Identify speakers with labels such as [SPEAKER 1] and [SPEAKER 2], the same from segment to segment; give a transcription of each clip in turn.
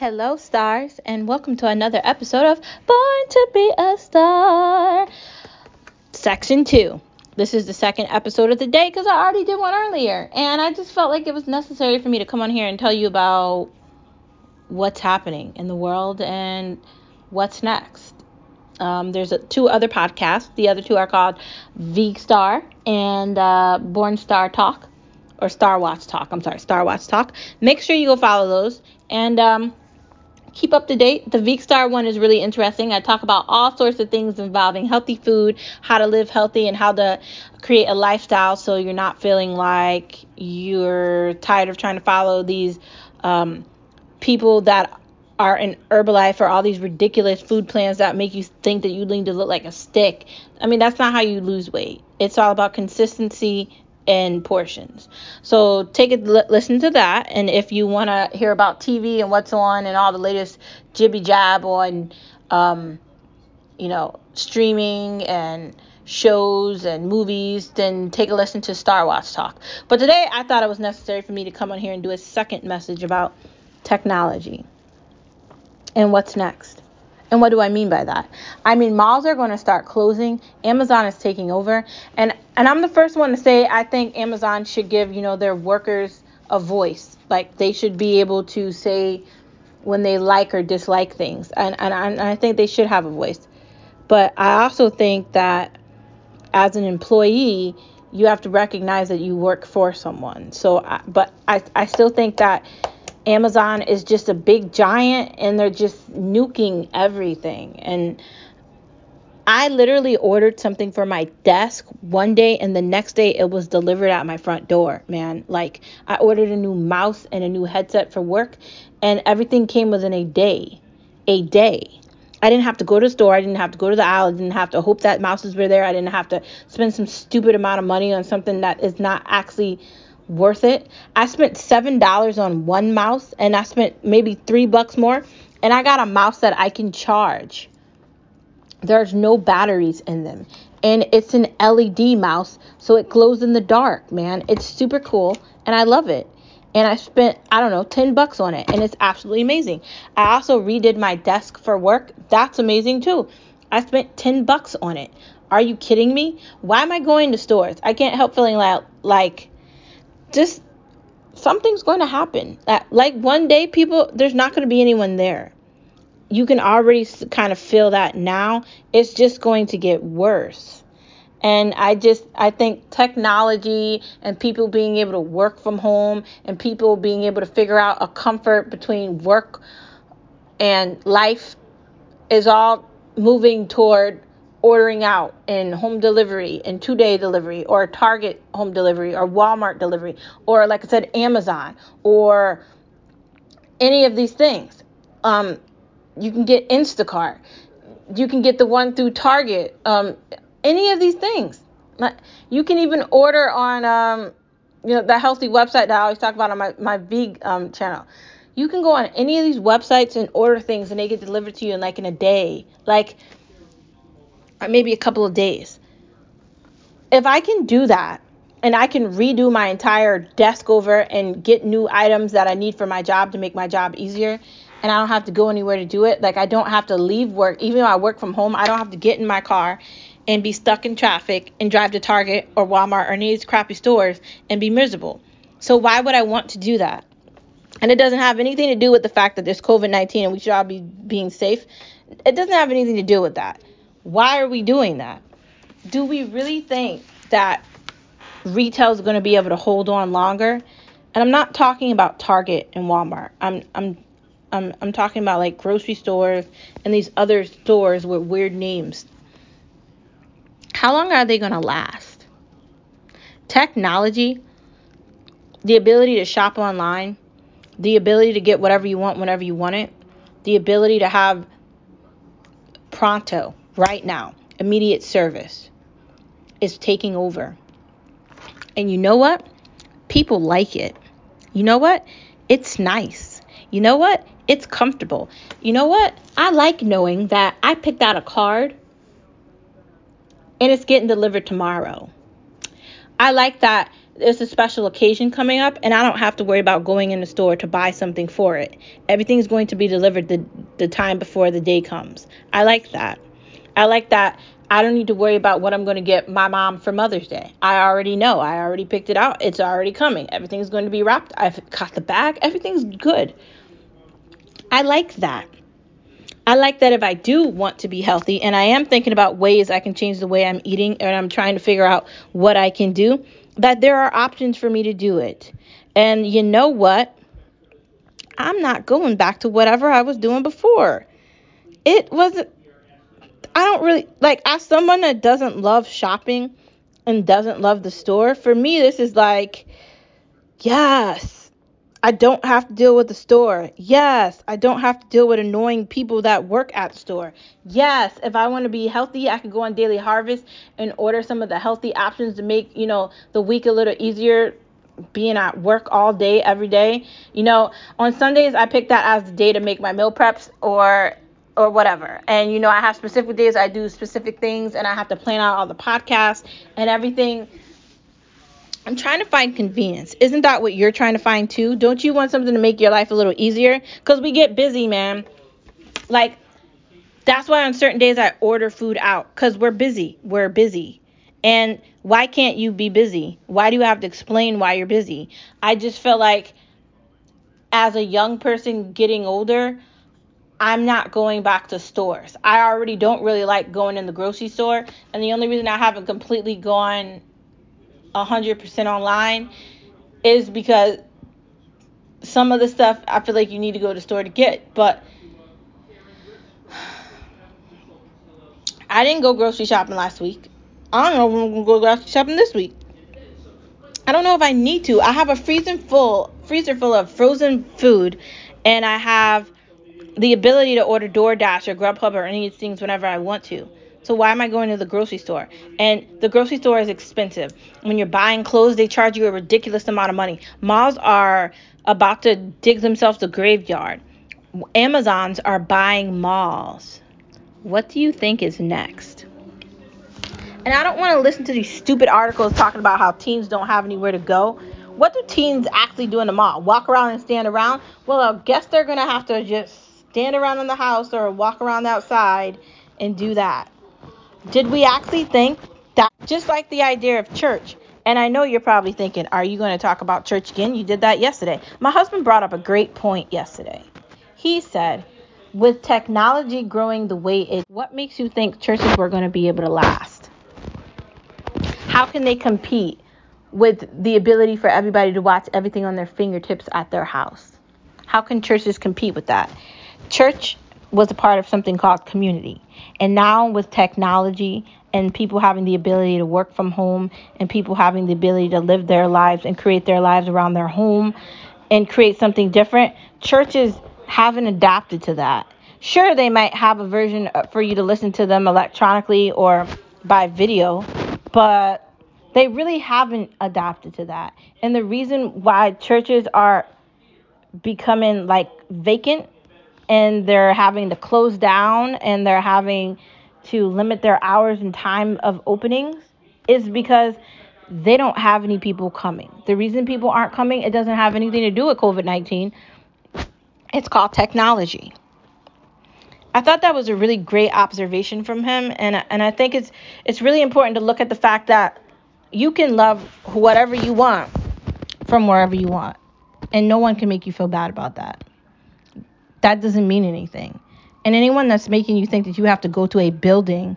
[SPEAKER 1] Hello, stars, and welcome to another episode of Born to Be a Star, Section 2. This is the second episode of the day because I already did one earlier, and I just felt like it was necessary for me to come on here and tell you about what's happening in the world and what's next. Um, there's a, two other podcasts. The other two are called V Star and uh, Born Star Talk or Star Watch Talk. I'm sorry, Star Watch Talk. Make sure you go follow those and um, keep up to date. The Veek Star one is really interesting. I talk about all sorts of things involving healthy food, how to live healthy, and how to create a lifestyle so you're not feeling like you're tired of trying to follow these um, people that are in Herbalife or all these ridiculous food plans that make you think that you need to look like a stick. I mean, that's not how you lose weight. It's all about consistency and portions. So take a listen to that. And if you want to hear about TV and what's on and all the latest jibby jab on, um, you know, streaming and shows and movies, then take a listen to Star Watch Talk. But today I thought it was necessary for me to come on here and do a second message about technology and what's next. And what do I mean by that? I mean malls are going to start closing. Amazon is taking over, and and I'm the first one to say I think Amazon should give you know their workers a voice. Like they should be able to say when they like or dislike things, and and I, and I think they should have a voice. But I also think that as an employee, you have to recognize that you work for someone. So, I, but I I still think that Amazon is just a big giant and they're just nuking everything. And I literally ordered something for my desk one day and the next day it was delivered at my front door, man. Like I ordered a new mouse and a new headset for work and everything came within a day. A day. I didn't have to go to the store. I didn't have to go to the aisle. I didn't have to hope that mouses were there. I didn't have to spend some stupid amount of money on something that is not actually worth it. I spent seven dollars on one mouse and I spent maybe three bucks more and I got a mouse that I can charge. There's no batteries in them. And it's an LED mouse, so it glows in the dark, man. It's super cool and I love it. And I spent, I don't know, 10 bucks on it and it's absolutely amazing. I also redid my desk for work. That's amazing too. I spent 10 bucks on it. Are you kidding me? Why am I going to stores? I can't help feeling like like just something's going to happen. Uh, like one day, people, there's not going to be anyone there. You can already kind of feel that now. It's just going to get worse. And I just, I think technology and people being able to work from home and people being able to figure out a comfort between work and life is all moving toward ordering out and home delivery and two day delivery or Target home delivery or Walmart delivery or, like I said, Amazon or any of these things. Um, you can get Instacart. You can get the one through Target. Um, any of these things. You can even order on, um, you know, the healthy website that I always talk about on my, my Veg um, channel. You can go on any of these websites and order things and they get delivered to you in like in a day. Like, Uh, maybe a couple of days. If I can do that and I can redo my entire desk over and get new items that I need for my job to make my job easier, and I don't have to go anywhere to do it, like I don't have to leave work, even though I work from home, I don't have to get in my car and be stuck in traffic and drive to Target or Walmart or any of these crappy stores and be miserable. So why would I want to do that? And it doesn't have anything to do with the fact that there's COVID 19 and we should all be being safe. It doesn't have anything to do with that. Why are we doing that? Do we really think that retail is going to be able to hold on longer? And I'm not talking about Target and Walmart. I'm I'm I'm I'm talking about like grocery stores and these other stores with weird names. How long are they going to last? Technology, the ability to shop online, the ability to get whatever you want whenever you want it, the ability to have pronto, right now, immediate service is taking over. And you know what? People like it. You know what? It's nice. You know what? It's comfortable. You know what? I like knowing that I picked out a card and it's getting delivered tomorrow. I like that there's a special occasion coming up and I don't have to worry about going in the store to buy something for it. Everything's going to be delivered the, the time before the day comes. I like that. I like that I don't need to worry about what I'm going to get my mom for Mother's Day. I already know. I already picked it out. It's already coming. Everything's going to be wrapped. I've got the bag. Everything's good. I like that. I like that if I do want to be healthy and I am thinking about ways I can change the way I'm eating and I'm trying to figure out what I can do, that there are options for me to do it. And you know what? I'm not going back to whatever I was doing before. It wasn't I don't really like as someone that doesn't love shopping and doesn't love the store, for me this is like yes, I don't have to deal with the store. Yes, I don't have to deal with annoying people that work at the store. Yes, if I want to be healthy, I can go on Daily Harvest and order some of the healthy options to make, you know, the week a little easier being at work all day every day. You know, on Sundays I pick that as the day to make my meal preps or or whatever. And you know, I have specific days I do specific things and I have to plan out all the podcasts and everything. I'm trying to find convenience. Isn't that what you're trying to find too? Don't you want something to make your life a little easier? Cuz we get busy, man. Like that's why on certain days I order food out cuz we're busy. We're busy. And why can't you be busy? Why do you have to explain why you're busy? I just feel like as a young person getting older, I'm not going back to stores. I already don't really like going in the grocery store, and the only reason I haven't completely gone 100% online is because some of the stuff I feel like you need to go to the store to get, but I didn't go grocery shopping last week. I don't know if I'm gonna go grocery shopping this week. I don't know if I need to. I have a freezer full freezer full of frozen food, and I have the ability to order DoorDash or Grubhub or any of these things whenever I want to. So why am I going to the grocery store? And the grocery store is expensive. When you're buying clothes, they charge you a ridiculous amount of money. Malls are about to dig themselves a graveyard. Amazons are buying malls. What do you think is next? And I don't want to listen to these stupid articles talking about how teens don't have anywhere to go. What do teens actually do in the mall? Walk around and stand around? Well, I guess they're going to have to just stand around in the house or walk around outside and do that. Did we actually think that just like the idea of church? And I know you're probably thinking, are you going to talk about church again? You did that yesterday. My husband brought up a great point yesterday. He said, with technology growing the way it, what makes you think churches were going to be able to last? How can they compete with the ability for everybody to watch everything on their fingertips at their house? How can churches compete with that? Church was a part of something called community. And now with technology and people having the ability to work from home and people having the ability to live their lives and create their lives around their home and create something different, churches haven't adapted to that. Sure, they might have a version for you to listen to them electronically or by video, but they really haven't adapted to that. And the reason why churches are becoming like vacant and they're having to close down and they're having to limit their hours and time of openings is because they don't have any people coming. The reason people aren't coming, it doesn't have anything to do with COVID 19. It's called technology. I thought that was a really great observation from him, and and I think it's it's really important to look at the fact that you can love whatever you want from wherever you want, and no one can make you feel bad about that that doesn't mean anything. And anyone that's making you think that you have to go to a building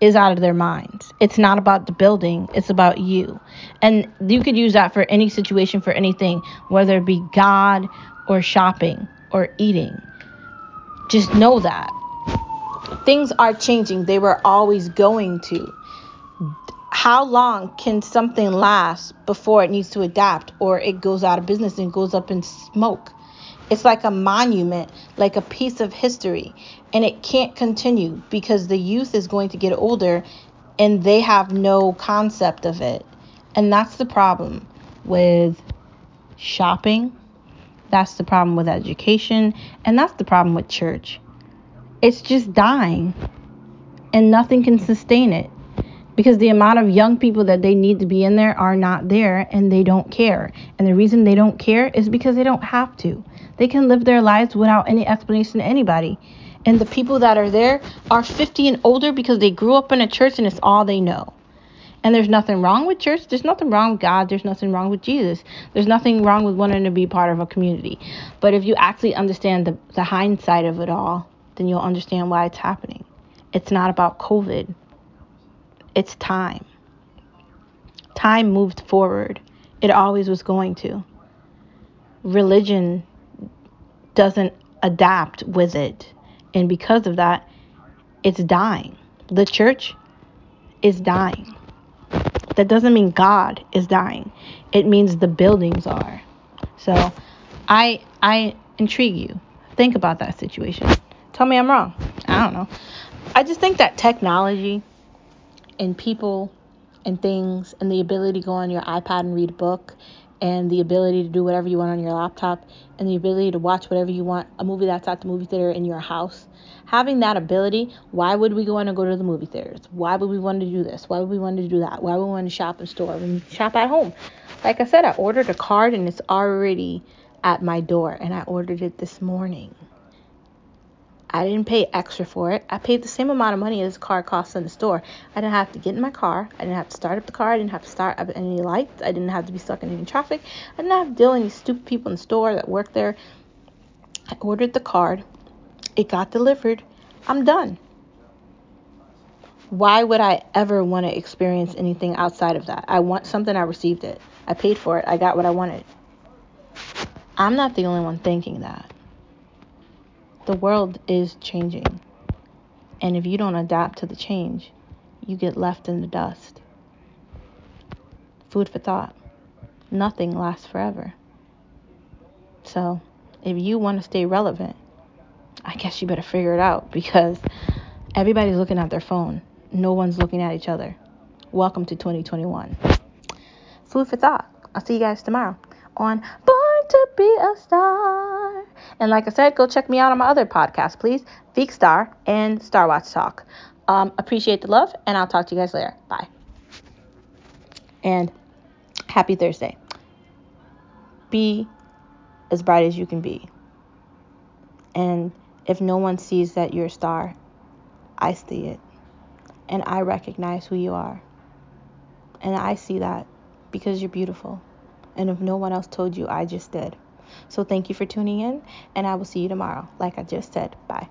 [SPEAKER 1] is out of their minds. It's not about the building, it's about you. And you could use that for any situation, for anything, whether it be God or shopping or eating. Just know that. Things are changing, they were always going to. How long can something last before it needs to adapt or it goes out of business and goes up in smoke? It's like a monument, like a piece of history, and it can't continue because the youth is going to get older and they have no concept of it. And that's the problem with shopping. That's the problem with education. And that's the problem with church. It's just dying, and nothing can sustain it. because the amount of young people that they need to be in there are not there and they don't care. And the reason they don't care is because they don't have to. They can live their lives without any explanation to anybody. And the people that are there are 50 and older because they grew up in a church and it's all they know. And there's nothing wrong with church. There's nothing wrong with God. There's nothing wrong with Jesus. There's nothing wrong with wanting to be part of a community. But if you actually understand the, the hindsight of it all, then you'll understand why it's happening. It's not about COVID, it's time. Time moved forward, it always was going to. Religion doesn't adapt with it. And because of that, it's dying. The church is dying. That doesn't mean God is dying. It means the buildings are. So I I intrigue you. Think about that situation. Tell me I'm wrong. I don't know. I just think that technology and people and things and the ability to go on your iPad and read a book and the ability to do whatever you want on your laptop and the ability to watch whatever you want, a movie that's at the movie theater in your house. Having that ability, why would we want to go to the movie theaters? Why would we want to do this? Why would we want to do that? Why would we want to shop in store and shop at home? Like I said, I ordered a card and it's already at my door and I ordered it this morning. I didn't pay extra for it. I paid the same amount of money as the car costs in the store. I didn't have to get in my car. I didn't have to start up the car. I didn't have to start up any lights. I didn't have to be stuck in any traffic. I didn't have to deal with any stupid people in the store that work there. I ordered the card. It got delivered. I'm done. Why would I ever want to experience anything outside of that? I want something, I received it. I paid for it. I got what I wanted. I'm not the only one thinking that the world is changing. And if you don't adapt to the change, you get left in the dust. Food for thought. Nothing lasts forever. So, if you want to stay relevant, I guess you better figure it out because everybody's looking at their phone. No one's looking at each other. Welcome to 2021. Food for thought. I'll see you guys tomorrow on Born to Be a Star. And like I said, go check me out on my other podcast, please. Veek Star and Star Watch Talk. Um, appreciate the love, and I'll talk to you guys later. Bye. And happy Thursday. Be as bright as you can be. And if no one sees that you're a star, I see it. And I recognize who you are. And I see that because you're beautiful. And if no one else told you, I just did. So thank you for tuning in, and I will see you tomorrow. Like I just said, bye.